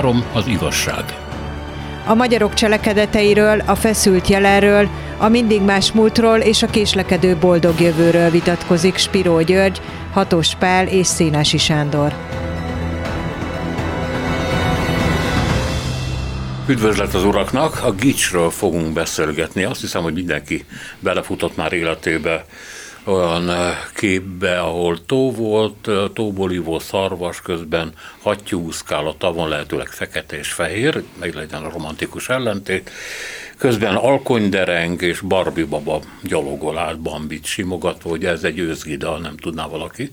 Három az igazság. A magyarok cselekedeteiről, a feszült jelenről, a mindig más múltról és a késlekedő boldog jövőről vitatkozik Spiró György, Hatos Pál és Szénási Sándor. Üdvözlet az uraknak! A gicsről fogunk beszélgetni. Azt hiszem, hogy mindenki belefutott már életébe olyan eh, képbe, ahol tó volt, eh, tóból ivó szarvas közben hattyú úszkál a tavon, lehetőleg fekete és fehér, meg legyen a romantikus ellentét. Közben alkonydereng és Barbie baba gyalogol át Bambit simogatva, hogy ez egy őzgidal, nem tudná valaki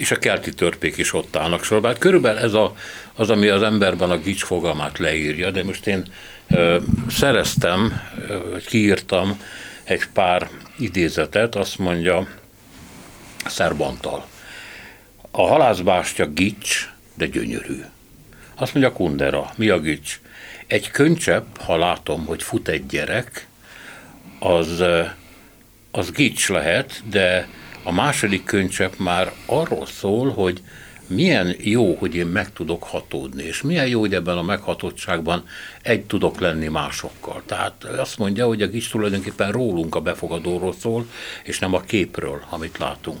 és a kelti törpék is ott állnak sorba. Hát körülbelül ez a, az, ami az emberben a gics fogalmát leírja, de most én ö, szereztem, vagy kiírtam egy pár idézetet, azt mondja Szerbantal. A halászbástya gics, de gyönyörű. Azt mondja Kundera, mi a gics? Egy könycsepp, ha látom, hogy fut egy gyerek, az, az gics lehet, de a második könycsepp már arról szól, hogy milyen jó, hogy én meg tudok hatódni, és milyen jó, hogy ebben a meghatottságban egy tudok lenni másokkal. Tehát azt mondja, hogy a gics tulajdonképpen rólunk a befogadóról szól, és nem a képről, amit látunk.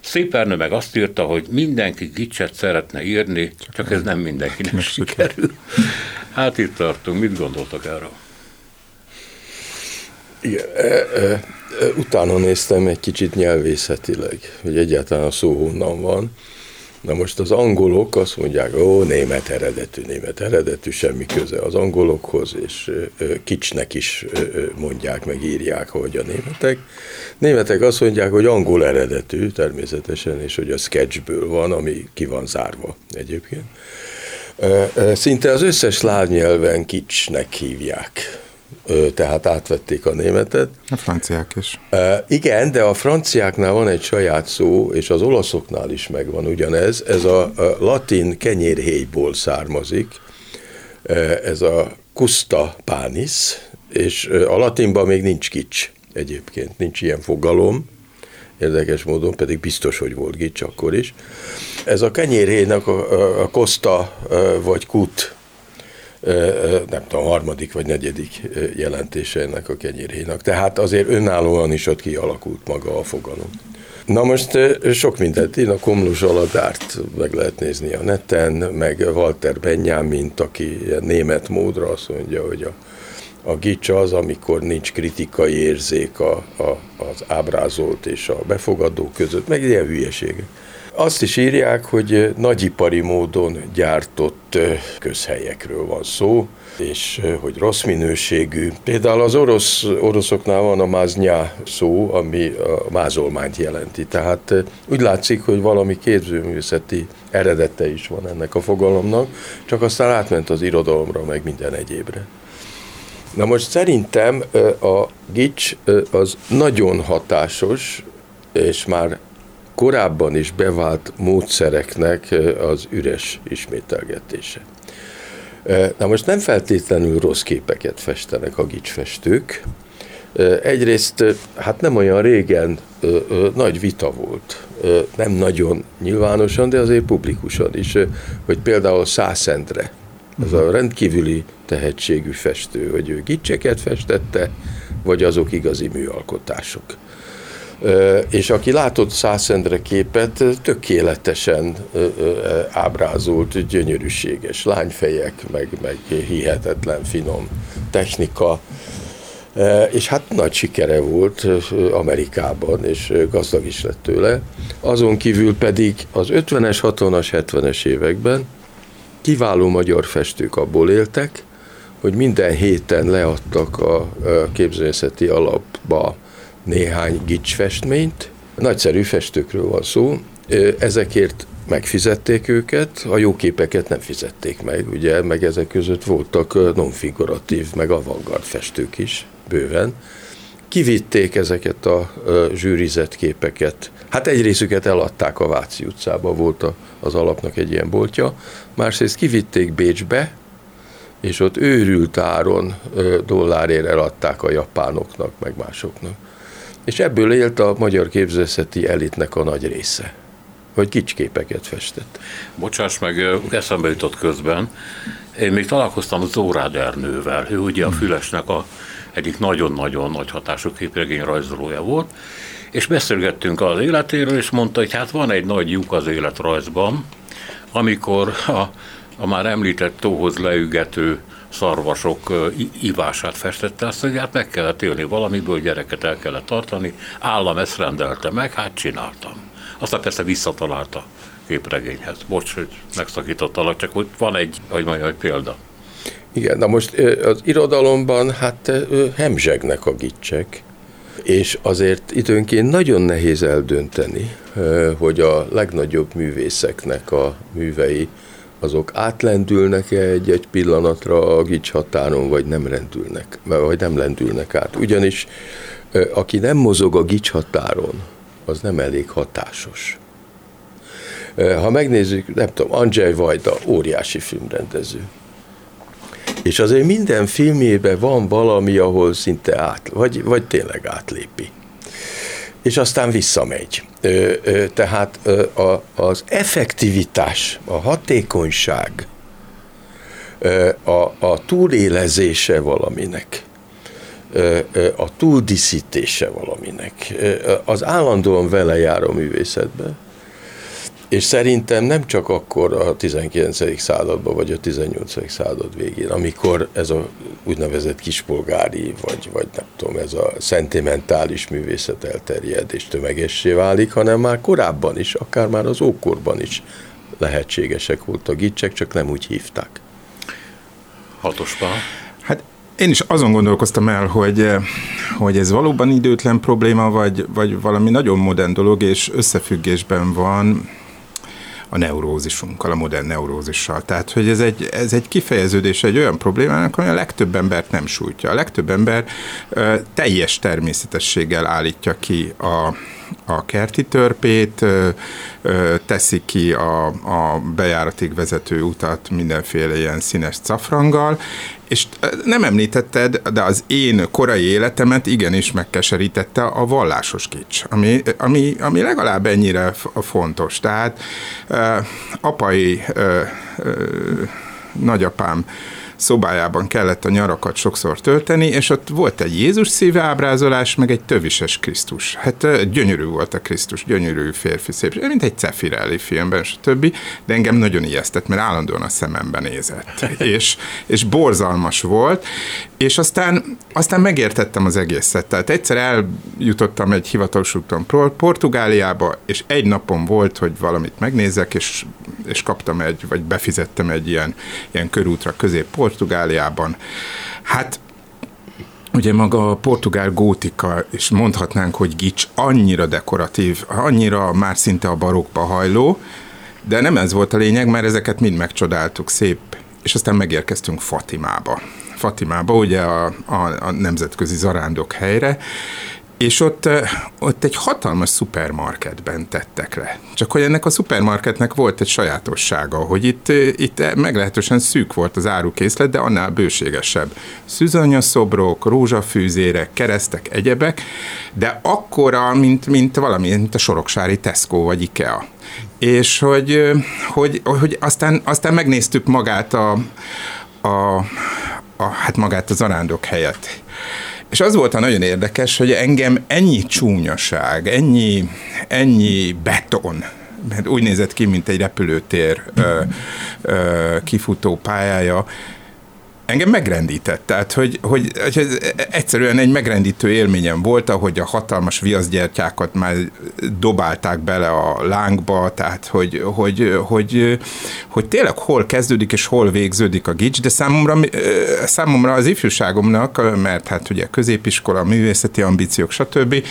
Szépernő meg azt írta, hogy mindenki gicset szeretne írni, csak ez nem mindenkinek sikerül. Hát itt tartunk, mit gondoltak erről? Igen, e, e, utána néztem egy kicsit nyelvészetileg, hogy egyáltalán a szó honnan van. Na most az angolok azt mondják, ó, német eredetű, német eredetű, semmi köze az angolokhoz, és kicsnek is mondják, meg írják, hogy a németek. Németek azt mondják, hogy angol eredetű természetesen, és hogy a sketchből van, ami ki van zárva egyébként. Szinte az összes nyelven kicsnek hívják tehát átvették a németet. A franciák is. Igen, de a franciáknál van egy saját szó, és az olaszoknál is megvan ugyanez. Ez a latin kenyérhéjból származik. Ez a custa panis, és a latinban még nincs kics egyébként, nincs ilyen fogalom, érdekes módon, pedig biztos, hogy volt gics akkor is. Ez a kenyérhéjnak a, a kosta vagy kut nem tudom, harmadik vagy negyedik jelentése ennek a kenyérhéjnak. Tehát azért önállóan is ott kialakult maga a fogalom. Na most sok mindent, én a Komlus Aladárt meg lehet nézni a neten, meg Walter Benjamint, aki német módra azt mondja, hogy a, a gics az, amikor nincs kritikai érzék a, a, az ábrázolt és a befogadó között, meg ilyen hülyeségek. Azt is írják, hogy nagyipari módon gyártott közhelyekről van szó, és hogy rossz minőségű. Például az orosz, oroszoknál van a máznyá szó, ami a mázolmányt jelenti. Tehát úgy látszik, hogy valami képzőművészeti eredete is van ennek a fogalomnak, csak aztán átment az irodalomra, meg minden egyébre. Na most szerintem a gics az nagyon hatásos, és már korábban is bevált módszereknek az üres ismételgetése. Na most nem feltétlenül rossz képeket festenek a gicsfestők. Egyrészt, hát nem olyan régen nagy vita volt, nem nagyon nyilvánosan, de azért publikusan is, hogy például Szászendre, az a rendkívüli tehetségű festő, hogy ő gicseket festette, vagy azok igazi műalkotások és aki látott Szászendre képet, tökéletesen ábrázolt, gyönyörűséges lányfejek, meg, meg hihetetlen finom technika, és hát nagy sikere volt Amerikában, és gazdag is lett tőle. Azon kívül pedig az 50-es, 60-as, 70-es években kiváló magyar festők abból éltek, hogy minden héten leadtak a képzőszeti alapba néhány gicsfestményt. Nagyszerű festőkről van szó, ezekért megfizették őket, a jó képeket nem fizették meg, ugye, meg ezek között voltak nonfiguratív, meg avantgard festők is, bőven. Kivitték ezeket a zsűrizett képeket. Hát egy részüket eladták a Váci utcába, volt az alapnak egy ilyen boltja, másrészt kivitték Bécsbe, és ott őrült áron dollárért eladták a japánoknak, meg másoknak. És ebből élt a magyar képzőszeti elitnek a nagy része. vagy kicsképeket festett. Bocsáss meg, eszembe jutott közben. Én még találkoztam Zórád Ernővel, ő ugye a hmm. Fülesnek a egyik nagyon-nagyon nagy hatású képregény rajzolója volt, és beszélgettünk az életéről, és mondta, hogy hát van egy nagy lyuk az életrajzban, amikor a, a már említett tóhoz leügető szarvasok ivását festette, azt hogy hát meg kellett élni valamiből, gyereket el kellett tartani, állam ezt rendelte meg, hát csináltam. Aztán persze visszatalálta képregényhez. Bocs, hogy megszakítottalak, csak hogy van egy, hogy mondjam, egy példa. Igen, na most az irodalomban hát hemzsegnek a gicsek, és azért időnként nagyon nehéz eldönteni, hogy a legnagyobb művészeknek a művei azok átlendülnek-e egy-egy pillanatra a gics határon, vagy nem rendülnek, vagy nem lendülnek át. Ugyanis aki nem mozog a gics határon, az nem elég hatásos. Ha megnézzük, nem tudom, Andrzej Vajda, óriási filmrendező. És azért minden filmjében van valami, ahol szinte át, vagy, vagy tényleg átlépi. És aztán visszamegy. Tehát az effektivitás, a hatékonyság, a, a túlélezése valaminek, a túldíszítése valaminek, az állandóan vele jár a művészetben, és szerintem nem csak akkor a 19. században, vagy a 18. század végén, amikor ez a úgynevezett kispolgári, vagy, vagy nem tudom, ez a szentimentális művészet elterjed és tömegessé válik, hanem már korábban is, akár már az ókorban is lehetségesek voltak gicsek, csak nem úgy hívták. Hatosban. Hát én is azon gondolkoztam el, hogy, hogy ez valóban időtlen probléma, vagy, vagy valami nagyon modern dolog, és összefüggésben van a neurózisunkkal, a modern neurózissal. Tehát, hogy ez egy, ez egy kifejeződés egy olyan problémának, ami a legtöbb embert nem sújtja. A legtöbb ember ö, teljes természetességgel állítja ki a, a kerti törpét, ö, teszi ki a, a bejáratig vezető utat mindenféle ilyen színes cafranggal, és nem említetted, de az én korai életemet igenis megkeserítette a vallásos kics, ami, ami, ami legalább ennyire fontos. Tehát apai nagyapám szobájában kellett a nyarakat sokszor tölteni, és ott volt egy Jézus szíve ábrázolás, meg egy tövises Krisztus. Hát gyönyörű volt a Krisztus, gyönyörű férfi szép, mint egy Cefirelli filmben, stb. De engem nagyon ijesztett, mert állandóan a szememben nézett. és, és borzalmas volt, és aztán, aztán megértettem az egészet. Tehát egyszer eljutottam egy hivatalos úton Portugáliába, és egy napon volt, hogy valamit megnézek, és, és kaptam egy, vagy befizettem egy ilyen, ilyen körútra közép Portugáliában. Hát Ugye maga a portugál gótika, és mondhatnánk, hogy gics annyira dekoratív, annyira már szinte a barokba hajló, de nem ez volt a lényeg, mert ezeket mind megcsodáltuk szép, és aztán megérkeztünk Fatimába. Fatimába, ugye a, a, a nemzetközi zarándok helyre, és ott, ott egy hatalmas szupermarketben tettek le. Csak hogy ennek a szupermarketnek volt egy sajátossága, hogy itt, itt meglehetősen szűk volt az árukészlet, de annál bőségesebb. Szüzanyaszobrok, rózsafűzérek, keresztek, egyebek, de akkora, mint, mint valami, mint a soroksári Tesco vagy Ikea. És hogy, hogy, hogy aztán, aztán megnéztük magát a, a, a, hát magát az arándok helyet és az volt a nagyon érdekes, hogy engem ennyi csúnyaság, ennyi, ennyi beton, mert úgy nézett ki, mint egy repülőtér ö, ö, kifutó pályája, engem megrendített. Tehát, hogy, hogy, hogy ez egyszerűen egy megrendítő élményem volt, ahogy a hatalmas viaszgyertyákat már dobálták bele a lángba, tehát, hogy, hogy, hogy, hogy tényleg hol kezdődik és hol végződik a gics, de számomra, számomra az ifjúságomnak, mert hát ugye középiskola, művészeti ambíciók, stb.,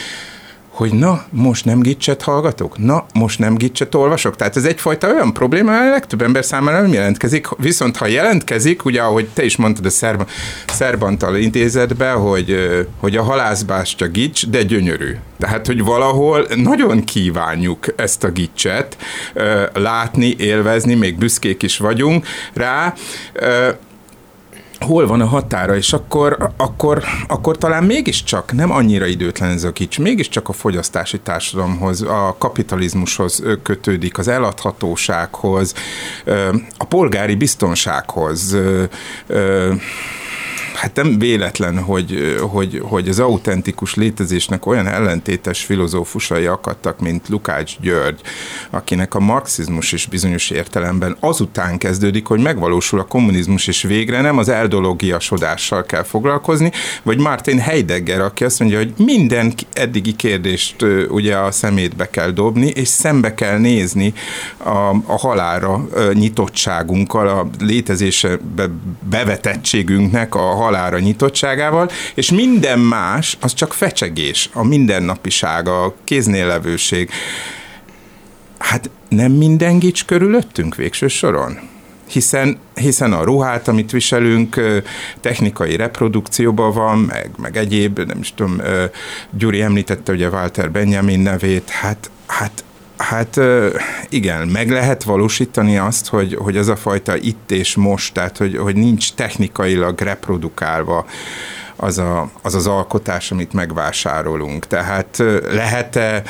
hogy na, most nem gicset hallgatok, na, most nem gicset olvasok. Tehát ez egyfajta olyan probléma, hogy a legtöbb ember számára nem jelentkezik, viszont ha jelentkezik, ugye ahogy te is mondtad a Szerb, Szerbantal intézetbe, hogy, hogy a halászbástya gics, de gyönyörű. Tehát, hogy valahol nagyon kívánjuk ezt a gicset látni, élvezni, még büszkék is vagyunk rá, hol van a határa, és akkor, akkor, akkor talán mégiscsak nem annyira időtlen ez a kics, mégiscsak a fogyasztási társadalomhoz, a kapitalizmushoz kötődik, az eladhatósághoz, a polgári biztonsághoz, hát nem véletlen, hogy, hogy, hogy az autentikus létezésnek olyan ellentétes filozófusai akadtak, mint Lukács György, akinek a marxizmus is bizonyos értelemben azután kezdődik, hogy megvalósul a kommunizmus, és végre nem az eldologiasodással kell foglalkozni, vagy Martin Heidegger, aki azt mondja, hogy minden eddigi kérdést ugye a szemétbe kell dobni, és szembe kell nézni a, a halára nyitottságunkkal, a létezésbe bevetettségünknek, a halára nyitottságával, és minden más, az csak fecsegés, a mindennapiság, a kéznéllevőség. Hát nem minden gics körülöttünk végső soron? hiszen, hiszen a ruhát, amit viselünk, technikai reprodukcióban van, meg, meg egyéb, nem is tudom, Gyuri említette ugye Walter Benjamin nevét, hát, hát Hát igen, meg lehet valósítani azt, hogy, hogy ez a fajta itt és most, tehát hogy, hogy nincs technikailag reprodukálva az, a, az az alkotás, amit megvásárolunk. Tehát lehet-e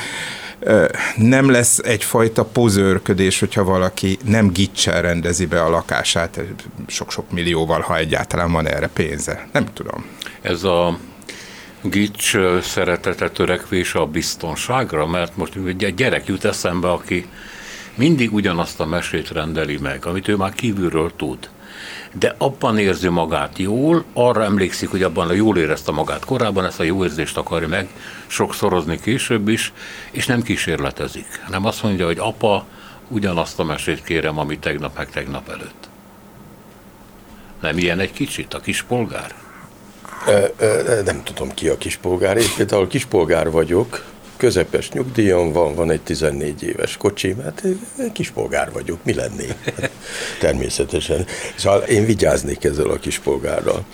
nem lesz egyfajta pozőrködés, hogyha valaki nem gicsel rendezi be a lakását sok-sok millióval, ha egyáltalán van erre pénze. Nem tudom. Ez a gics szeretete törekvés a biztonságra, mert most egy gyerek jut eszembe, aki mindig ugyanazt a mesét rendeli meg, amit ő már kívülről tud. De abban érzi magát jól, arra emlékszik, hogy abban a jól érezte magát korábban, ezt a jó érzést akarja meg sokszorozni később is, és nem kísérletezik, hanem azt mondja, hogy apa, ugyanazt a mesét kérem, amit tegnap meg tegnap előtt. Nem ilyen egy kicsit a kis polgár? Nem tudom ki a kispolgár. Én például kispolgár vagyok, közepes nyugdíjon van, van egy 14 éves kocsim, hát kispolgár vagyok, mi lennék? Hát, természetesen. Szóval én vigyáznék ezzel a kispolgárral.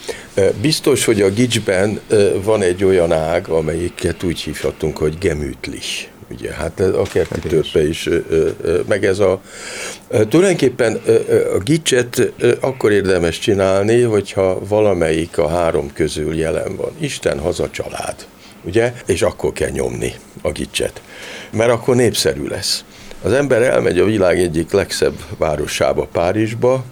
Biztos, hogy a gicsben van egy olyan ág, amelyiket úgy hívhatunk, hogy gemütlich ugye, hát a kerti törpe is, meg ez a, tulajdonképpen a gicset akkor érdemes csinálni, hogyha valamelyik a három közül jelen van. Isten, haza, család, ugye, és akkor kell nyomni a gicset, mert akkor népszerű lesz. Az ember elmegy a világ egyik legszebb városába, Párizsba,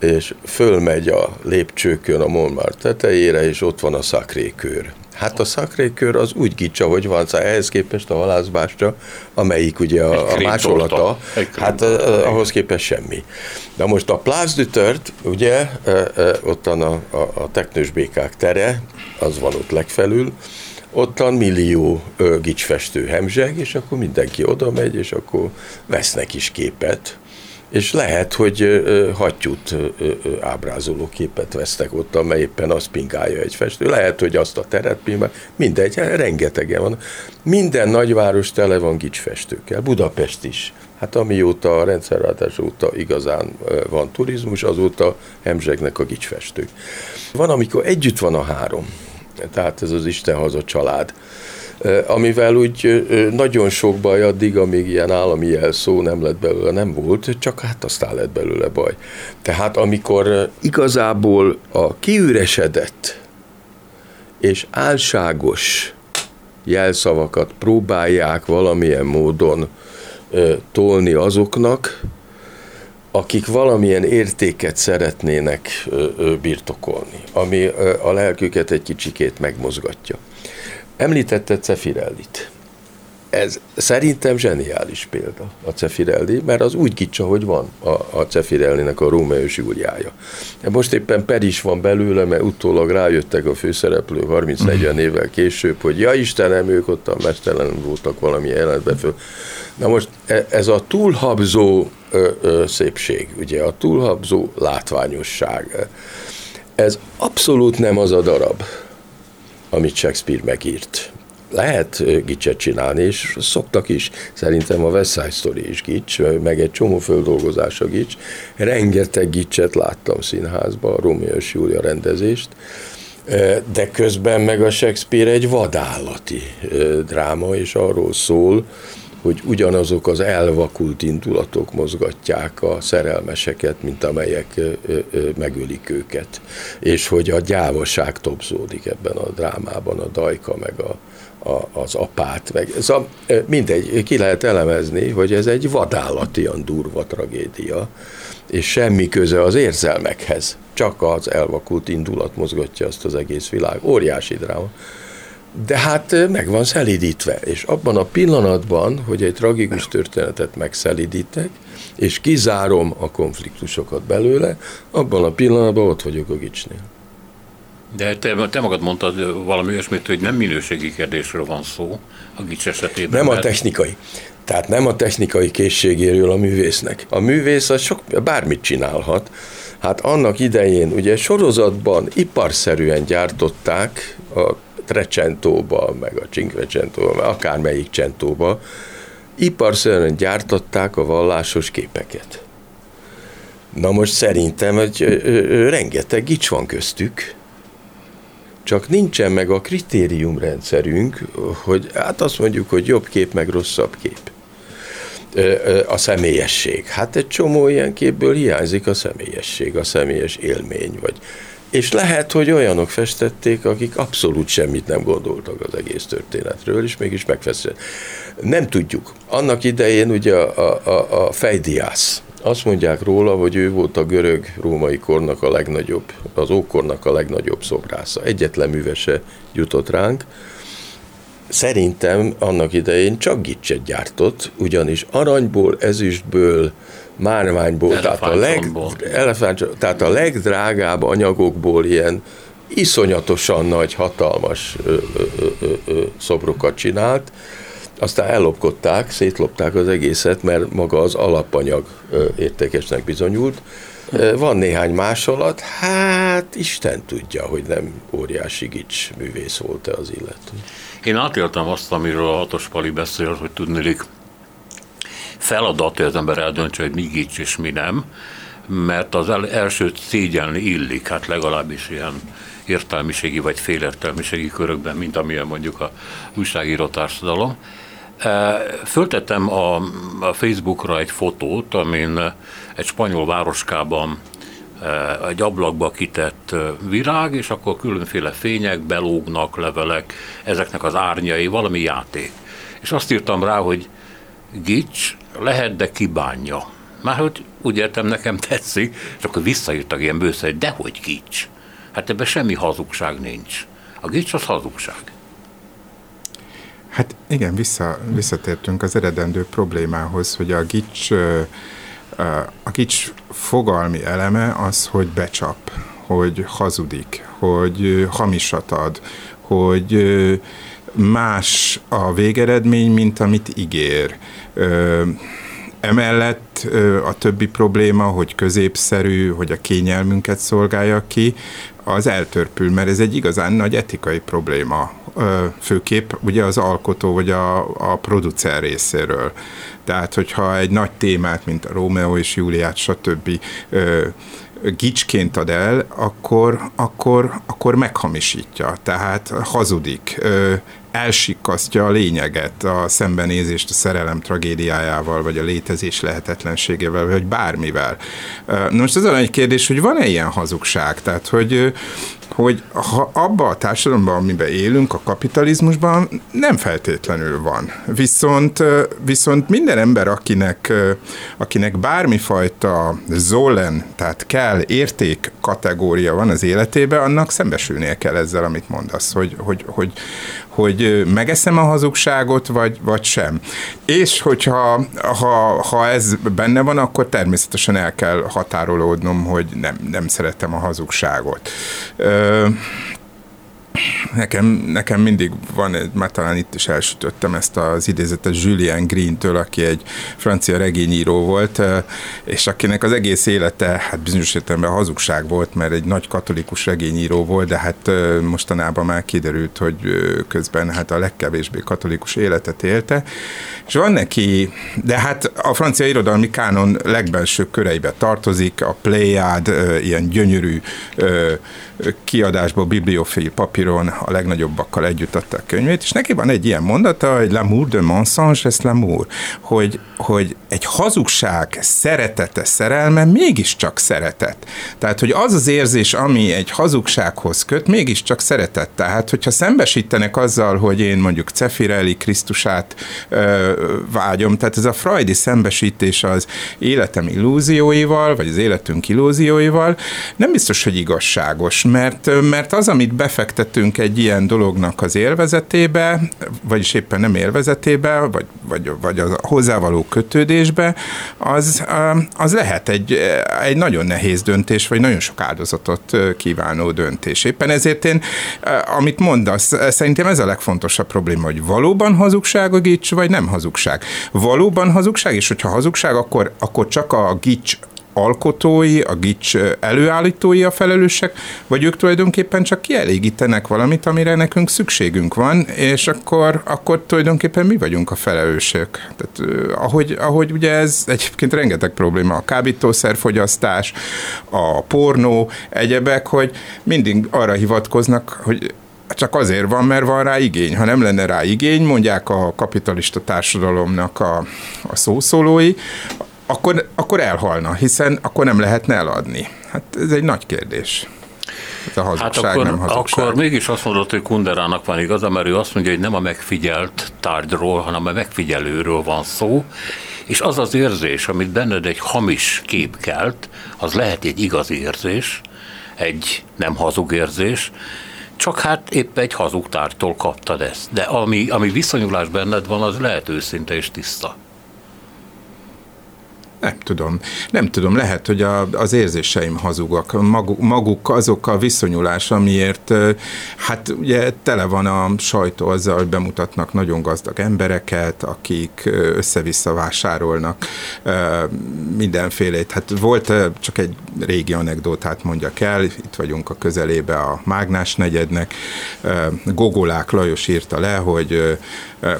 és fölmegy a lépcsőkön a Montmartre tetejére, és ott van a szakrékőr. Hát a szakrékör az úgy gicsa, hogy van, szóval ehhez képest a halászbástya, amelyik ugye a, a másolata, hát uh, ahhoz képest semmi. De most a Place du Tört, ugye, uh, uh, ottan a, a, a teknős békák tere, az van ott legfelül, ottan millió gicsfestő hemzseg, és akkor mindenki oda megy, és akkor vesznek is képet, és lehet, hogy hattyút ábrázoló képet vesztek ott, amely éppen azt pingálja egy festő. Lehet, hogy azt a teret pingálja. Mindegy, rengetegen van. Minden nagyváros tele van gicsfestőkkel. Budapest is. Hát amióta a rendszerváltás óta igazán van turizmus, azóta hemzsegnek a gicsfestők. Van, amikor együtt van a három. Tehát ez az Isten haza család amivel úgy nagyon sok baj addig, amíg ilyen állami jelszó nem lett belőle, nem volt, csak hát aztán lett belőle baj. Tehát amikor igazából a kiüresedett és álságos jelszavakat próbálják valamilyen módon tolni azoknak, akik valamilyen értéket szeretnének birtokolni, ami a lelküket egy kicsikét megmozgatja. Említette Cefirellit. Ez szerintem zseniális példa a Cefirelli, mert az úgy kicsa, hogy van a, a Cefirellinek a Rómeó Júliája. Most éppen per is van belőle, mert utólag rájöttek a főszereplő 30-40 mhm. évvel később, hogy ja Istenem, ők ott a mestelen voltak valami jelentbe föl. Na most e, ez a túlhabzó ö, ö, szépség, ugye a túlhabzó látványosság, ez abszolút nem az a darab, amit Shakespeare megírt. Lehet gicset csinálni, és szoktak is. Szerintem a West Side Story is gics, meg egy csomó földolgozás a gics. Rengeteg gicset láttam színházban, a Romeo és Júlia rendezést, de közben meg a Shakespeare egy vadállati dráma, és arról szól, hogy ugyanazok az elvakult indulatok mozgatják a szerelmeseket, mint amelyek megölik őket. És hogy a gyávaság topzódik ebben a drámában, a dajka, meg a, a, az apát, meg ez a, mindegy, ki lehet elemezni, hogy ez egy vadállatian durva tragédia, és semmi köze az érzelmekhez, csak az elvakult indulat mozgatja azt az egész világ. Óriási dráma. De hát meg van szelidítve, és abban a pillanatban, hogy egy tragikus történetet megszelidítek, és kizárom a konfliktusokat belőle, abban a pillanatban ott vagyok a gicsnél. De te, te magad mondtad valami olyasmit, hogy nem minőségi kérdésről van szó a gics esetében. Nem a technikai. Tehát nem a technikai készségéről a művésznek. A művész az sok, bármit csinálhat. Hát annak idején ugye sorozatban iparszerűen gyártották a Trecentóba, meg a Cinquecentóba, akármelyik centóba, iparszerűen gyártották a vallásos képeket. Na most szerintem hogy rengeteg gics van köztük, csak nincsen meg a kritériumrendszerünk, hogy hát azt mondjuk, hogy jobb kép, meg rosszabb kép. A személyesség. Hát egy csomó ilyen képből hiányzik a személyesség, a személyes élmény, vagy és lehet, hogy olyanok festették, akik abszolút semmit nem gondoltak az egész történetről, és mégis megfestett. Nem tudjuk. Annak idején ugye a, a, a fejdiász, azt mondják róla, hogy ő volt a görög-római kornak a legnagyobb, az ókornak a legnagyobb szobrásza. Egyetlen művese jutott ránk. Szerintem annak idején csak gicset gyártott, ugyanis aranyból, ezüstből, márványból, tehát a, leg, tehát a legdrágább anyagokból ilyen iszonyatosan nagy, hatalmas ö, ö, ö, ö, szobrokat csinált, aztán ellopkodták, szétlopták az egészet, mert maga az alapanyag értékesnek bizonyult. Van néhány másolat, hát Isten tudja, hogy nem óriási gics művész volt-e az illető. Én átéltem azt, amiről a hatos pali beszélt, hogy tudnélik feladat, hogy az ember eldöntse, hogy mi gics és mi nem, mert az elsőt szégyelni illik, hát legalábbis ilyen értelmiségi vagy félértelmiségi körökben, mint amilyen mondjuk a újságíró társadalom. Föltettem a, a Facebookra egy fotót, amin egy spanyol városkában egy ablakba kitett virág, és akkor különféle fények, belógnak, levelek, ezeknek az árnyai, valami játék. És azt írtam rá, hogy gics, lehet, de kibánja. Már hogy úgy értem, nekem tetszik, és akkor visszaírtak ilyen bősze, hogy dehogy gics. Hát ebben semmi hazugság nincs. A gics az hazugság. Hát igen, vissza, visszatértünk az eredendő problémához, hogy a gics, a gics fogalmi eleme az, hogy becsap, hogy hazudik, hogy hamisat ad, hogy más a végeredmény, mint amit ígér. Emellett a többi probléma, hogy középszerű, hogy a kényelmünket szolgálja ki, az eltörpül, mert ez egy igazán nagy etikai probléma, főképp ugye az alkotó vagy a, a producer részéről. Tehát, hogyha egy nagy témát, mint a Rómeó és Júliát, stb. gicsként ad el, akkor, akkor, akkor meghamisítja, tehát hazudik, elsikasztja a lényeget, a szembenézést a szerelem tragédiájával, vagy a létezés lehetetlenségével, vagy bármivel. Na most az egy kérdés, hogy van-e ilyen hazugság? Tehát, hogy hogy ha abba a társadalomban, amiben élünk, a kapitalizmusban nem feltétlenül van. Viszont, viszont minden ember, akinek, akinek bármifajta zolen, tehát kell érték kategória van az életében, annak szembesülnie kell ezzel, amit mondasz, hogy, hogy, hogy, hogy megeszem a hazugságot, vagy, vagy sem. És hogyha ha, ha ez benne van, akkor természetesen el kell határolódnom, hogy nem, nem szeretem a hazugságot. Nekem, nekem mindig van, már talán itt is elsütöttem ezt az idézetet Julien Green-től, aki egy francia regényíró volt, és akinek az egész élete, hát bizonyos értelemben hazugság volt, mert egy nagy katolikus regényíró volt, de hát mostanában már kiderült, hogy közben hát a legkevésbé katolikus életet élte, és van neki, de hát a francia irodalmi kánon legbelső köreibe tartozik, a Pléiád, ilyen gyönyörű kiadásból, bibliofil papír Chiron a legnagyobbakkal együtt adta a könyvét, és neki van egy ilyen mondata, hogy l'amour de mensonge, ez l'amour, hogy, hogy egy hazugság szeretete, szerelme mégiscsak szeretet. Tehát, hogy az az érzés, ami egy hazugsághoz köt, mégiscsak szeretet. Tehát, hogyha szembesítenek azzal, hogy én mondjuk Cefirelli Krisztusát ö, vágyom, tehát ez a freudi szembesítés az életem illúzióival, vagy az életünk illúzióival, nem biztos, hogy igazságos, mert, mert az, amit befektetünk egy ilyen dolognak az élvezetébe, vagyis éppen nem élvezetébe, vagy, vagy, vagy a hozzávaló kötődésbe, az, az lehet egy, egy nagyon nehéz döntés, vagy nagyon sok áldozatot kívánó döntés. Éppen ezért én, amit mondasz, szerintem ez a legfontosabb probléma, hogy valóban hazugság a gics, vagy nem hazugság. Valóban hazugság, és hogyha hazugság, akkor, akkor csak a gics alkotói, a gics előállítói a felelősek, vagy ők tulajdonképpen csak kielégítenek valamit, amire nekünk szükségünk van, és akkor, akkor tulajdonképpen mi vagyunk a felelősök. Tehát, ahogy, ahogy ugye ez egyébként rengeteg probléma, a kábítószerfogyasztás, a pornó, egyebek, hogy mindig arra hivatkoznak, hogy csak azért van, mert van rá igény. Ha nem lenne rá igény, mondják a kapitalista társadalomnak a, a szószólói, akkor, akkor elhalna, hiszen akkor nem lehetne eladni. Hát ez egy nagy kérdés. Ez a hazugság, hát akkor, nem hazugság. Akkor mégis azt mondod, hogy Kunderának van igaza, mert ő azt mondja, hogy nem a megfigyelt tárgyról, hanem a megfigyelőről van szó, és az az érzés, amit benned egy hamis kép kelt, az lehet egy igazi érzés, egy nem hazug érzés, csak hát épp egy hazug tárgytól kaptad ezt. De ami, ami viszonyulás benned van, az lehet őszinte és tiszta. Nem tudom. Nem tudom, lehet, hogy a, az érzéseim hazugak. Maguk, maguk azok a viszonyulás, amiért hát ugye tele van a sajtó azzal, hogy bemutatnak nagyon gazdag embereket, akik össze-vissza vásárolnak mindenfélét. Hát volt csak egy régi anekdótát mondjak el, itt vagyunk a közelébe a Mágnás negyednek. Gogolák Lajos írta le, hogy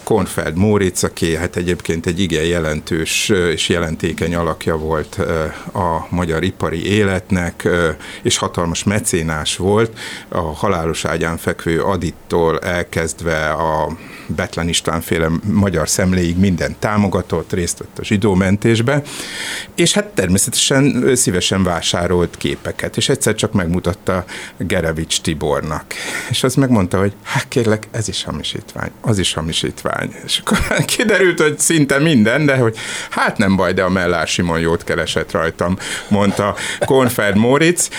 Kornfeld Móricz, aki hát egyébként egy igen jelentős és jelentékeny alakja volt a magyar ipari életnek, és hatalmas mecénás volt, a halálos ágyán fekvő Adittól elkezdve a Betlen István féle magyar szemléig minden támogatott, részt vett a zsidó mentésbe, és hát természetesen szívesen vásárolt képeket, és egyszer csak megmutatta Gerevics Tibornak, és az megmondta, hogy hát kérlek, ez is hamisítvány, az is hamisítvány. És akkor kiderült, hogy szinte minden, de hogy hát nem baj, de a Mellár Simon jót keresett rajtam, mondta Konferd Moritz.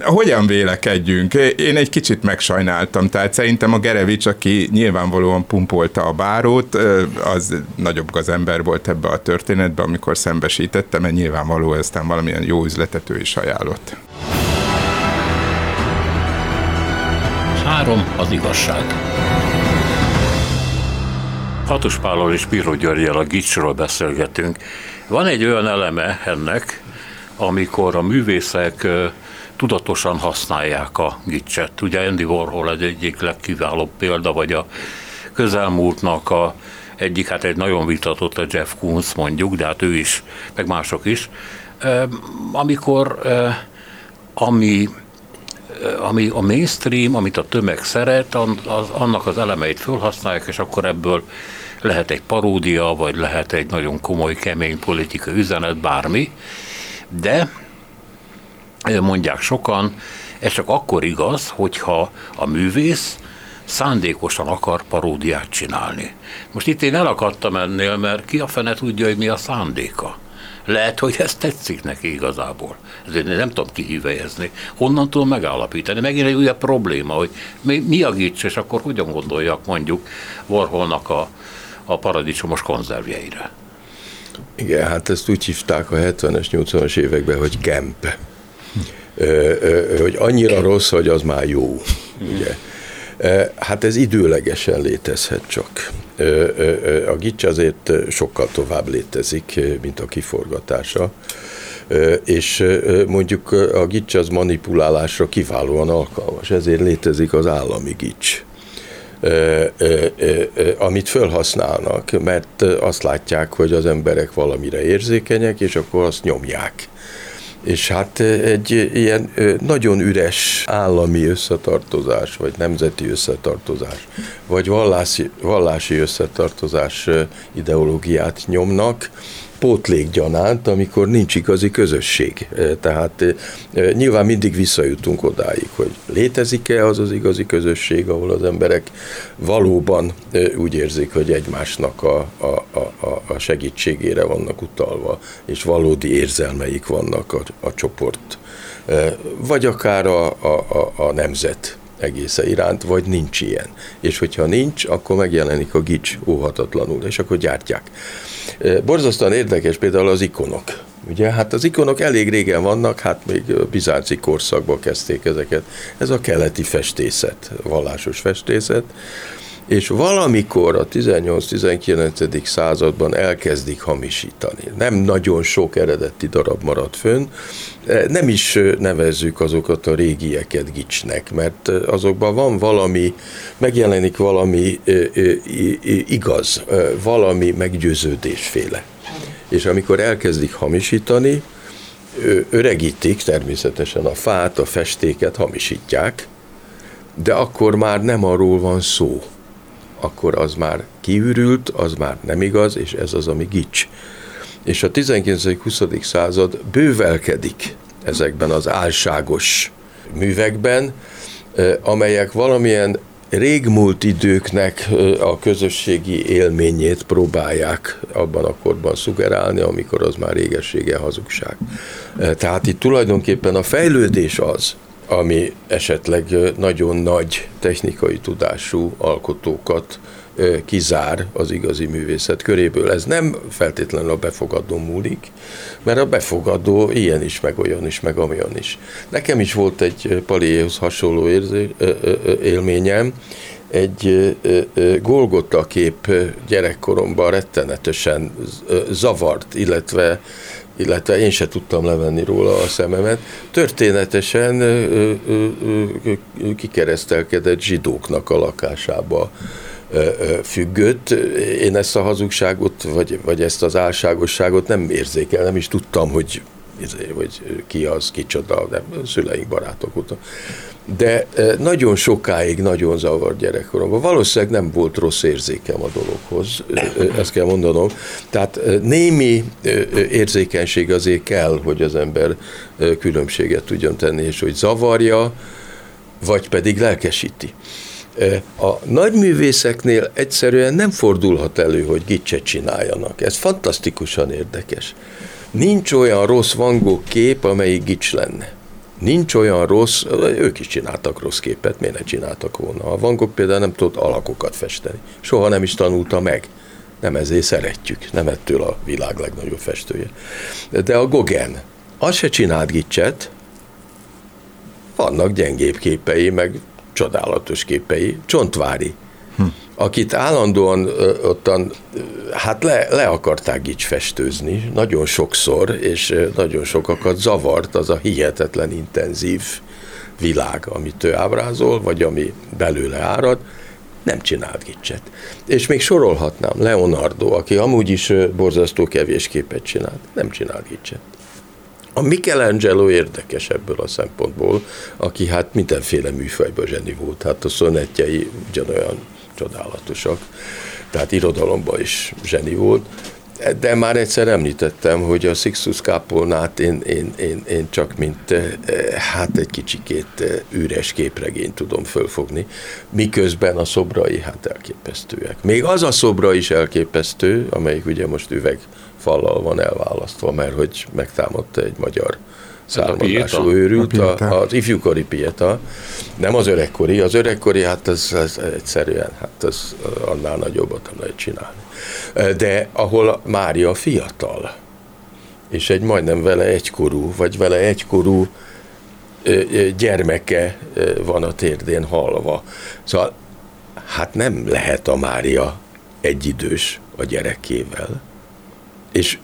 Hogyan vélekedjünk? Én egy kicsit megsajnáltam, tehát szerintem a Gerevics, aki nyilvánvalóan pumpolta a bárót, az nagyobb gazember volt ebbe a történetbe, amikor szembesítette, mert nyilvánvaló, aztán valamilyen jó üzletet ő is ajánlott. Három az igazság. Hatos Pállal és Bíró Györgyel a Gicsről beszélgetünk. Van egy olyan eleme ennek, amikor a művészek tudatosan használják a gicset. Ugye Andy Warhol egy egyik legkiválóbb példa, vagy a közelmúltnak a egyik, hát egy nagyon vitatott a Jeff Koons mondjuk, de hát ő is, meg mások is, amikor ami ami a mainstream, amit a tömeg szeret, az, annak az elemeit felhasználják, és akkor ebből lehet egy paródia, vagy lehet egy nagyon komoly, kemény politikai üzenet, bármi, de mondják sokan, ez csak akkor igaz, hogyha a művész szándékosan akar paródiát csinálni. Most itt én elakadtam ennél, mert ki a fene tudja, hogy mi a szándéka. Lehet, hogy ez tetszik neki igazából. Ezért nem tudom kihívejezni. Honnan tudom megállapítani? Megint egy újabb probléma, hogy mi, mi a gics, és akkor hogyan gondoljak mondjuk Warholnak a, a paradicsomos konzervjeire. Igen, hát ezt úgy hívták a 70-es, 80-as években, hogy gemp. hogy annyira rossz, hogy az már jó. Ugye? Hát ez időlegesen létezhet csak. A gics azért sokkal tovább létezik, mint a kiforgatása és mondjuk a gics az manipulálásra kiválóan alkalmas, ezért létezik az állami gics amit felhasználnak, mert azt látják, hogy az emberek valamire érzékenyek, és akkor azt nyomják. És hát egy ilyen nagyon üres állami összetartozás, vagy nemzeti összetartozás, vagy vallási, vallási összetartozás ideológiát nyomnak, pótlékgyanánt, amikor nincs igazi közösség. Tehát nyilván mindig visszajutunk odáig, hogy létezik-e az az igazi közösség, ahol az emberek valóban úgy érzik, hogy egymásnak a, a, a, a segítségére vannak utalva, és valódi érzelmeik vannak a, a csoport, vagy akár a, a, a nemzet egésze iránt, vagy nincs ilyen. És hogyha nincs, akkor megjelenik a gics óhatatlanul, és akkor gyártják. Borzasztóan érdekes például az ikonok. Ugye, hát az ikonok elég régen vannak, hát még bizánci korszakban kezdték ezeket. Ez a keleti festészet, vallásos festészet, és valamikor a 18-19. században elkezdik hamisítani. Nem nagyon sok eredeti darab maradt fönn, nem is nevezzük azokat a régieket gicsnek, mert azokban van valami, megjelenik valami igaz, valami meggyőződésféle. És amikor elkezdik hamisítani, öregítik természetesen a fát, a festéket hamisítják, de akkor már nem arról van szó, akkor az már kiürült, az már nem igaz, és ez az, ami gics. És a 19.-20. század bővelkedik ezekben az álságos művekben, amelyek valamilyen régmúlt időknek a közösségi élményét próbálják abban a korban szugerálni, amikor az már régessége hazugság. Tehát itt tulajdonképpen a fejlődés az, ami esetleg nagyon nagy technikai tudású alkotókat kizár az igazi művészet köréből. Ez nem feltétlenül a befogadó múlik, mert a befogadó ilyen is, meg olyan is, meg amolyan is. Nekem is volt egy Paliéhoz hasonló érzé, élményem, egy Golgota kép gyerekkoromban rettenetesen zavart, illetve illetve én se tudtam levenni róla a szememet, történetesen kikeresztelkedett zsidóknak a lakásába függött. Én ezt a hazugságot, vagy, vagy ezt az álságosságot nem érzékel, nem is tudtam, hogy, hogy ki az, kicsoda, nem, szüleink, barátok után de nagyon sokáig nagyon zavart gyerekkoromban. Valószínűleg nem volt rossz érzékem a dologhoz, ezt kell mondanom. Tehát némi érzékenység azért kell, hogy az ember különbséget tudjon tenni, és hogy zavarja, vagy pedig lelkesíti. A nagyművészeknél egyszerűen nem fordulhat elő, hogy gicset csináljanak. Ez fantasztikusan érdekes. Nincs olyan rossz Van kép, amelyik gics lenne nincs olyan rossz, ők is csináltak rossz képet, miért ne csináltak volna. A Van Gogh például nem tudott alakokat festeni. Soha nem is tanulta meg. Nem ezért szeretjük, nem ettől a világ legnagyobb festője. De a Gauguin, az se csinált gicset, vannak gyengébb képei, meg csodálatos képei. Csontvári. Akit állandóan ottan, hát le, le akarták festőzni, nagyon sokszor, és nagyon sokakat zavart az a hihetetlen intenzív világ, amit ő ábrázol, vagy ami belőle árad, nem csinált gicset. És még sorolhatnám, Leonardo, aki amúgy is borzasztó kevés képet csinált, nem csinált gicset. A Michelangelo érdekes ebből a szempontból, aki hát mindenféle műfajban zseni volt, hát a szonettjei ugyanolyan csodálatosak, tehát irodalomban is zseni volt, de már egyszer említettem, hogy a Sixtus Kápolnát én, én, én, én csak mint eh, hát egy kicsikét eh, üres képregényt tudom fölfogni, miközben a szobrai hát elképesztőek. Még az a szobra is elképesztő, amelyik ugye most üvegfallal van elválasztva, mert hogy megtámadta egy magyar származású őrült, a, a, az ifjúkori Pieta, nem az öregkori, az öregkori, hát ez, ez egyszerűen, hát ez annál nagyobbat nem lehet csinálni. De ahol Mária fiatal, és egy majdnem vele egykorú, vagy vele egykorú gyermeke van a térdén halva. Szóval hát nem lehet a Mária egyidős a gyerekével. És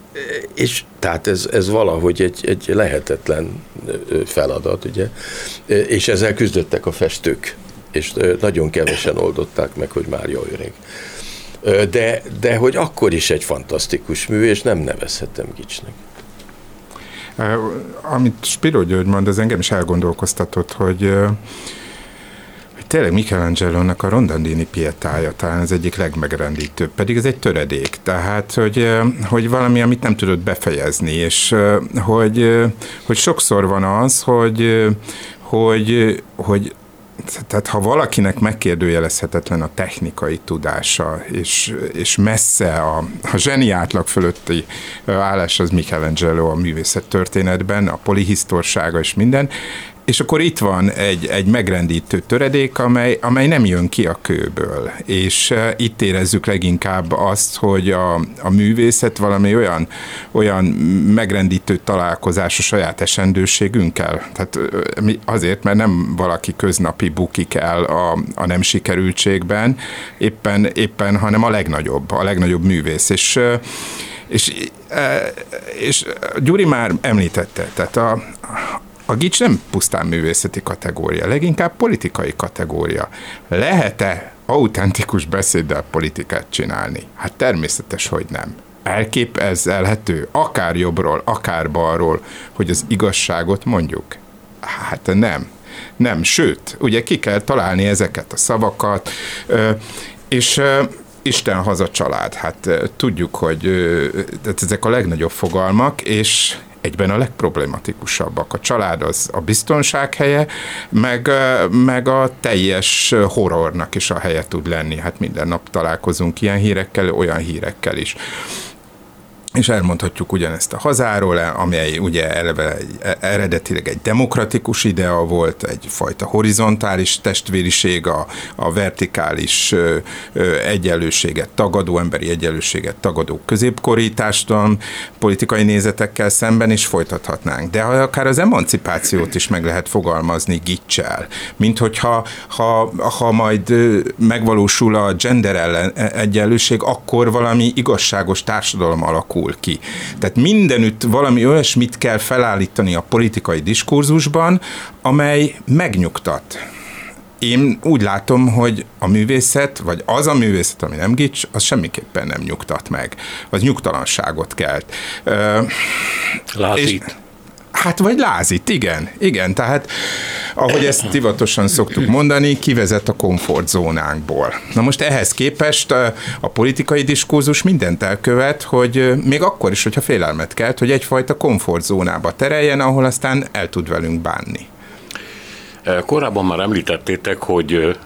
és tehát ez, ez valahogy egy, egy lehetetlen feladat, ugye, és ezzel küzdöttek a festők, és nagyon kevesen oldották meg, hogy Mária öreg. De, de hogy akkor is egy fantasztikus mű, és nem nevezhetem kicsnek. Amit Spiro György mond, az engem is elgondolkoztatott, hogy tényleg Michelangelo-nak a Rondandini pietája talán az egyik legmegrendítőbb, pedig ez egy töredék, tehát hogy, hogy valami, amit nem tudod befejezni, és hogy, hogy sokszor van az, hogy, hogy, hogy tehát ha valakinek megkérdőjelezhetetlen a technikai tudása, és, és messze a, a zseni átlag fölötti állás az Michelangelo a művészet történetben, a polihisztorsága és minden, és akkor itt van egy, egy megrendítő töredék, amely, amely nem jön ki a kőből. És uh, itt érezzük leginkább azt, hogy a, a művészet valami olyan, olyan megrendítő találkozás a saját esendőségünkkel. Tehát uh, azért, mert nem valaki köznapi bukik el a, a nem sikerültségben, éppen, éppen, hanem a legnagyobb, a legnagyobb művész. És uh, és, és Gyuri már említette, tehát a, a gics nem pusztán művészeti kategória, leginkább politikai kategória. Lehet-e autentikus beszéddel politikát csinálni? Hát természetes, hogy nem. Elképzelhető, akár jobbról, akár balról, hogy az igazságot mondjuk? Hát nem. Nem, sőt, ugye ki kell találni ezeket a szavakat, és Isten haza család, hát tudjuk, hogy ezek a legnagyobb fogalmak, és egyben a legproblematikusabbak. A család az a biztonság helye, meg, meg a teljes horrornak is a helye tud lenni. Hát minden nap találkozunk ilyen hírekkel, olyan hírekkel is és elmondhatjuk ugyanezt a hazáról, amely ugye eleve egy, e, eredetileg egy demokratikus idea volt, egyfajta horizontális testvériség, a, a vertikális ö, ö, egyenlőséget tagadó, emberi egyenlőséget tagadó középkori társadalom politikai nézetekkel szemben is folytathatnánk. De akár az emancipációt is meg lehet fogalmazni gicsel, mint hogyha ha, ha majd megvalósul a gender ellen e, egyenlőség, akkor valami igazságos társadalom alakul alakul ki. Tehát mindenütt valami olyasmit kell felállítani a politikai diskurzusban, amely megnyugtat. Én úgy látom, hogy a művészet, vagy az a művészet, ami nem gics, az semmiképpen nem nyugtat meg. Az nyugtalanságot kelt. Lázít. És, Hát vagy lázít, igen, igen, tehát ahogy ezt divatosan szoktuk mondani, kivezet a komfortzónánkból. Na most ehhez képest a politikai diskurzus mindent elkövet, hogy még akkor is, hogyha félelmet kelt, hogy egyfajta komfortzónába tereljen, ahol aztán el tud velünk bánni. Korábban már említettétek, hogy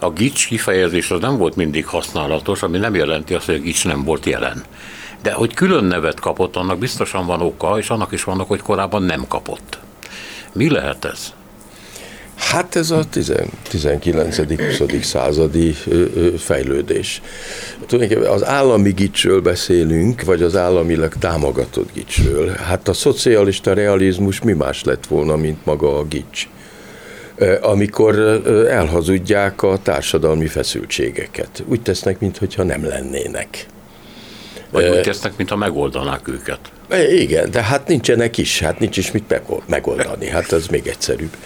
a gics kifejezés az nem volt mindig használatos, ami nem jelenti azt, hogy a gics nem volt jelen. De hogy külön nevet kapott, annak biztosan van oka, és annak is vannak, hogy korábban nem kapott. Mi lehet ez? Hát ez a 19.-20. századi fejlődés. Tulajdonképpen az állami gicsről beszélünk, vagy az államilag támogatott gicsről. Hát a szocialista realizmus mi más lett volna, mint maga a gics amikor elhazudják a társadalmi feszültségeket. Úgy tesznek, mintha nem lennének. Vagy úgy tesznek, mintha megoldanák őket. Igen, de hát nincsenek is, hát nincs is mit megoldani, hát ez még egyszerűbb.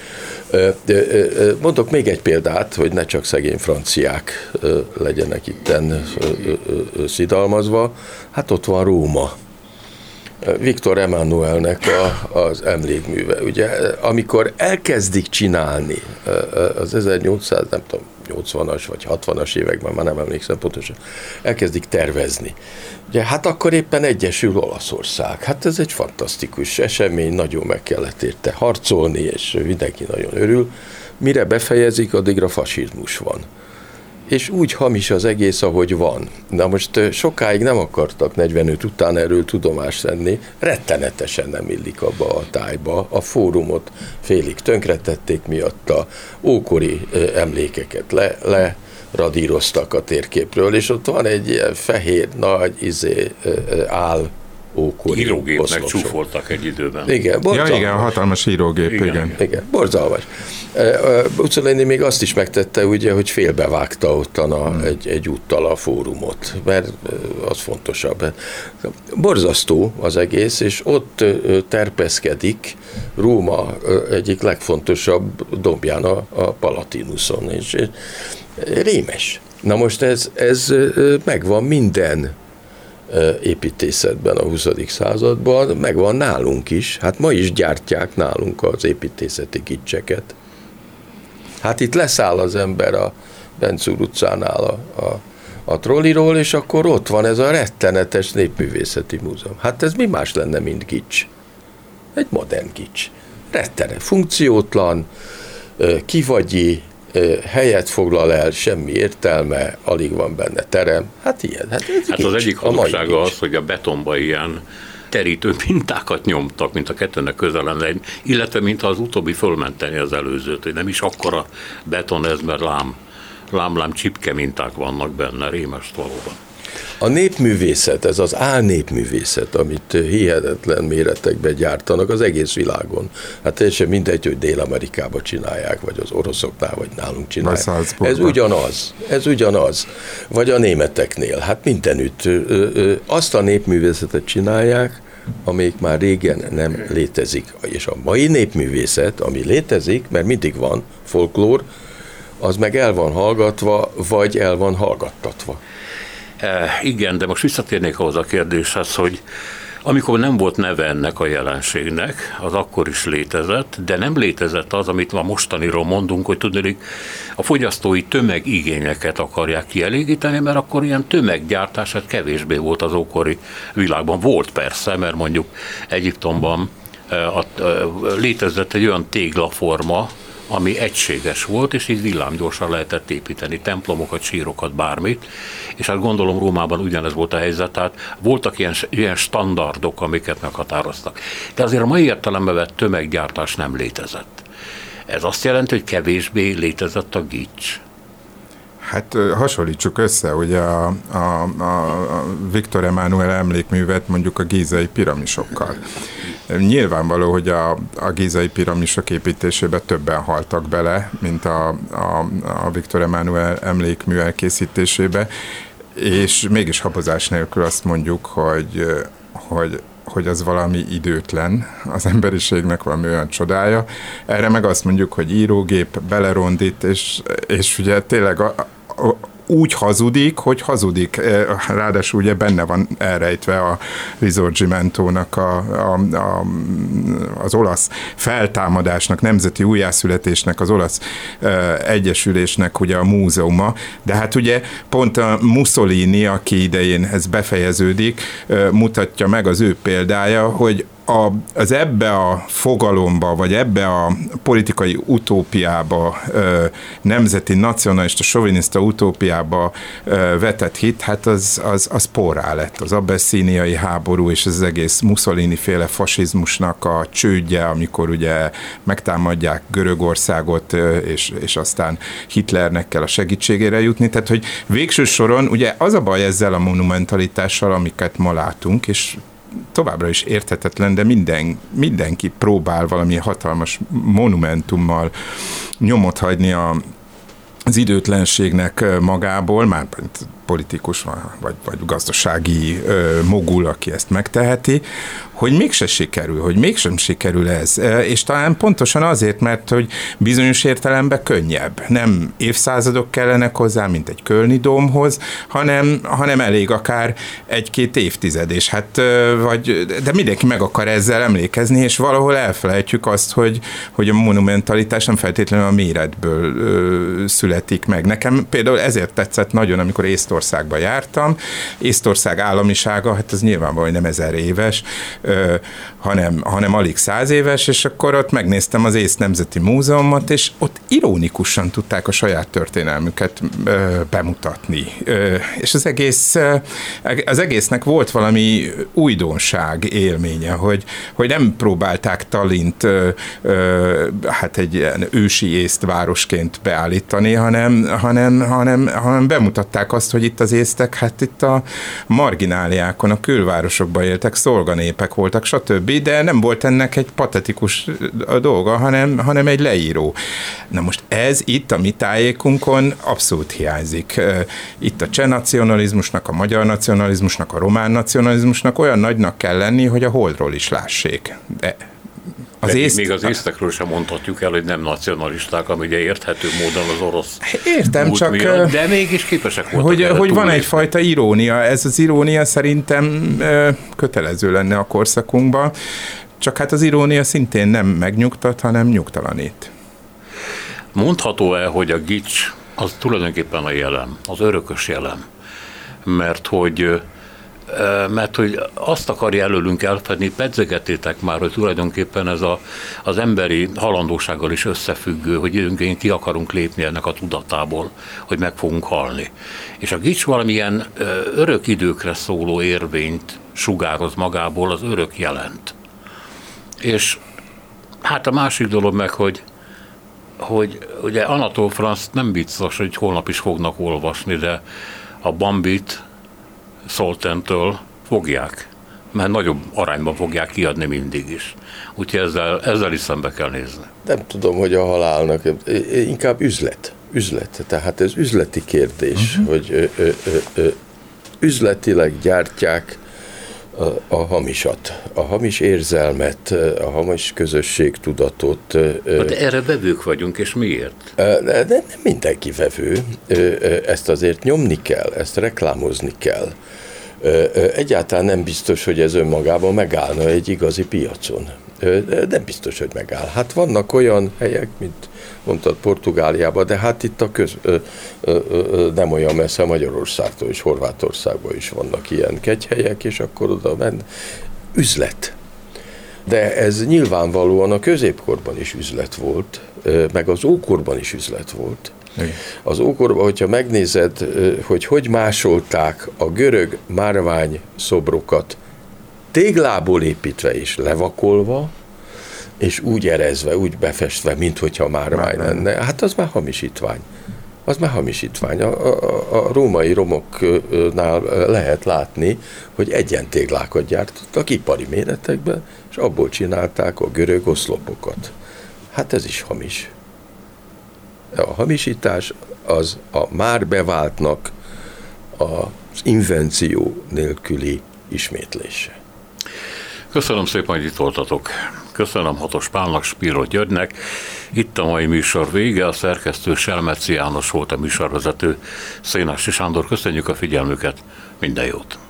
Mondok még egy példát, hogy ne csak szegény franciák legyenek itten szidalmazva. Hát ott van Róma. Viktor Emmanuelnek a, az emlékműve. Ugye, amikor elkezdik csinálni az 1800, nem tudom, 80-as vagy 60-as években, már nem emlékszem pontosan, elkezdik tervezni. Ugye, hát akkor éppen egyesül Olaszország. Hát ez egy fantasztikus esemény, nagyon meg kellett érte harcolni, és mindenki nagyon örül. Mire befejezik, addigra fasizmus van és úgy hamis az egész, ahogy van. Na most sokáig nem akartak 45 után erről tudomást venni, rettenetesen nem illik abba a tájba. A fórumot félig tönkretették miatta, ókori emlékeket le, le radíroztak a térképről, és ott van egy ilyen fehér, nagy izé, áll ókori Írógépnek csúfoltak egy időben. Igen, borzalmas. Ja, igen, hatalmas írógép, igen. Igen, igen borzalmas. Mussolini még azt is megtette, ugye, hogy félbevágta ottan a, hmm. egy, egy úttal a fórumot, mert az fontosabb. Borzasztó az egész, és ott terpeszkedik Róma egyik legfontosabb dombján a, a Palatinuson, és rémes. Na most ez, ez megvan minden építészetben a 20. században, megvan nálunk is. Hát ma is gyártják nálunk az építészeti kicseket. Hát itt leszáll az ember a Bencúr utcánál a, a, a trolliról, és akkor ott van ez a rettenetes népművészeti múzeum. Hát ez mi más lenne, mint kics? Egy modern kics. Rettene, funkciótlan, kivagyi, helyet foglal el, semmi értelme, alig van benne terem. Hát ilyen. Hát, ez hát az egyik hazugsága az, hogy a betonba ilyen terítő mintákat nyomtak, mint a kettőnek közel lenne, illetve mintha az utóbbi fölmenteni az előzőt, hogy nem is akkora beton ez, mert lám, lám-lám csipke minták vannak benne, rémest valóban. A népművészet, ez az álnépművészet, amit hihetetlen méretekben gyártanak az egész világon. Hát teljesen mindegy, hogy Dél-Amerikában csinálják, vagy az oroszoknál, vagy nálunk csinálják. Ez ugyanaz, ez ugyanaz. Vagy a németeknél, hát mindenütt. Azt a népművészetet csinálják, amelyik már régen nem létezik. És a mai népművészet, ami létezik, mert mindig van folklór, az meg el van hallgatva, vagy el van hallgattatva. E, igen, de most visszatérnék ahhoz a kérdéshez, hogy amikor nem volt neve ennek a jelenségnek, az akkor is létezett, de nem létezett az, amit ma mostaniról mondunk, hogy tudnék, a fogyasztói tömegigényeket akarják kielégíteni, mert akkor ilyen tömeggyártás hát kevésbé volt az ókori világban. Volt persze, mert mondjuk Egyiptomban e, a, a, létezett egy olyan téglaforma, ami egységes volt, és így villámgyorsan lehetett építeni templomokat, sírokat, bármit, és hát gondolom Rómában ugyanez volt a helyzet, tehát voltak ilyen, ilyen standardok, amiket meghatároztak. De azért a mai értelemben vett tömeggyártás nem létezett. Ez azt jelenti, hogy kevésbé létezett a gics. Hát hasonlítsuk össze, hogy a, a, a Viktor Emanuel emlékművet mondjuk a gízai piramisokkal. Nyilvánvaló, hogy a, a gízai piramisok építésébe többen haltak bele, mint a, a, a Viktor Emanuel emlékmű elkészítésébe, és mégis habozás nélkül azt mondjuk, hogy, hogy hogy az valami időtlen, az emberiségnek valami olyan csodája. Erre meg azt mondjuk, hogy írógép belerondít, és, és ugye tényleg a, úgy hazudik, hogy hazudik. E, ráadásul ugye benne van elrejtve a Risorgimentónak a, a, a, az olasz feltámadásnak, nemzeti újjászületésnek, az olasz e, egyesülésnek ugye a múzeuma, de hát ugye pont a Mussolini, aki idején ez befejeződik, e, mutatja meg az ő példája, hogy a, az ebbe a fogalomba, vagy ebbe a politikai utópiába, nemzeti, nacionalista, soviniszta utópiába vetett hit, hát az, az, az porrá lett. Az abbeszíniai háború és az egész Mussolini féle fasizmusnak a csődje, amikor ugye megtámadják Görögországot, és, és aztán Hitlernek kell a segítségére jutni. Tehát, hogy végső soron ugye az a baj ezzel a monumentalitással, amiket ma látunk, és továbbra is érthetetlen, de minden, mindenki próbál valami hatalmas monumentummal nyomot hagyni a, az időtlenségnek magából, már politikus vagy, vagy gazdasági mogul, aki ezt megteheti, hogy mégse sikerül, hogy mégsem sikerül ez. És talán pontosan azért, mert hogy bizonyos értelemben könnyebb. Nem évszázadok kellenek hozzá, mint egy Kölni dómhoz, hanem, hanem elég akár egy-két évtized, és hát, vagy, de mindenki meg akar ezzel emlékezni, és valahol elfelejtjük azt, hogy, hogy a monumentalitás nem feltétlenül a méretből ö, születik meg. Nekem például ezért tetszett nagyon, amikor Észtországba jártam. Észtország államisága, hát ez nyilvánvalóan nem ezer éves, hanem, hanem alig száz éves, és akkor ott megnéztem az Ész Nemzeti Múzeumot, és ott ironikusan tudták a saját történelmüket bemutatni. És az egész, az egésznek volt valami újdonság élménye, hogy, hogy nem próbálták Talint hát egy ilyen ősi észt városként beállítani, hanem, hanem, hanem, hanem bemutatták azt, hogy itt az észtek, hát itt a margináliákon, a külvárosokban éltek szolganépek voltak, stb., de nem volt ennek egy patetikus dolga, hanem, hanem egy leíró. Na most ez itt a mi tájékunkon abszolút hiányzik. Itt a cseh nacionalizmusnak, a magyar nacionalizmusnak, a román nacionalizmusnak olyan nagynak kell lenni, hogy a holdról is lássék. De Az észt... Még az észtekről sem mondhatjuk el, hogy nem nacionalisták, ami ugye érthető módon az orosz Értem, csak... Miatt, de mégis képesek voltak Hogy, hogy van egyfajta irónia, ez az irónia szerintem kötelező lenne a korszakunkban, csak hát az irónia szintén nem megnyugtat, hanem nyugtalanít. Mondható-e, hogy a gics az tulajdonképpen a jelen, az örökös jelen? Mert hogy mert hogy azt akarja előlünk elfedni, pedzegetétek már, hogy tulajdonképpen ez a, az emberi halandósággal is összefüggő, hogy időnként ki akarunk lépni ennek a tudatából, hogy meg fogunk halni. És a gics valamilyen örök időkre szóló érvényt sugároz magából, az örök jelent. És hát a másik dolog meg, hogy hogy ugye Anatol Franz nem biztos, hogy holnap is fognak olvasni, de a Bambit Szoltentől fogják, mert nagyobb arányban fogják kiadni mindig is. Úgyhogy ezzel, ezzel is szembe kell nézni. Nem tudom, hogy a halálnak, inkább üzlet. Üzlet, tehát ez üzleti kérdés, uh-huh. hogy ö, ö, ö, üzletileg gyártják a, a hamisat, a hamis érzelmet, a hamis közösségtudatot. Hát erre vevők vagyunk, és miért? De nem mindenki vevő, ezt azért nyomni kell, ezt reklámozni kell. Egyáltalán nem biztos, hogy ez önmagában megállna egy igazi piacon. Nem biztos, hogy megáll. Hát vannak olyan helyek, mint mondtad Portugáliában, de hát itt a köz, ö, ö, ö, nem olyan messze Magyarországtól és Horvátországban is vannak ilyen kegyhelyek, és akkor oda ment. Üzlet. De ez nyilvánvalóan a középkorban is üzlet volt, meg az ókorban is üzlet volt. Igen. Az ókorban, hogyha megnézed, hogy hogy másolták a görög márvány szobrokat, téglából építve és levakolva, és úgy erezve, úgy befestve, mint hogyha márvány lenne, hát az már hamisítvány. Az már hamisítvány. A, a, a római romoknál lehet látni, hogy egyentéglákat gyártottak ipari méretekben, és abból csinálták a görög oszlopokat. Hát ez is hamis. A hamisítás az a már beváltnak az invenció nélküli ismétlése. Köszönöm szépen, hogy itt voltatok. Köszönöm Hatos Pálnak, Spiro Györgynek. Itt a mai műsor vége, a szerkesztő Selmeci János volt a műsorvezető. Szénási Sándor, köszönjük a figyelmüket, minden jót!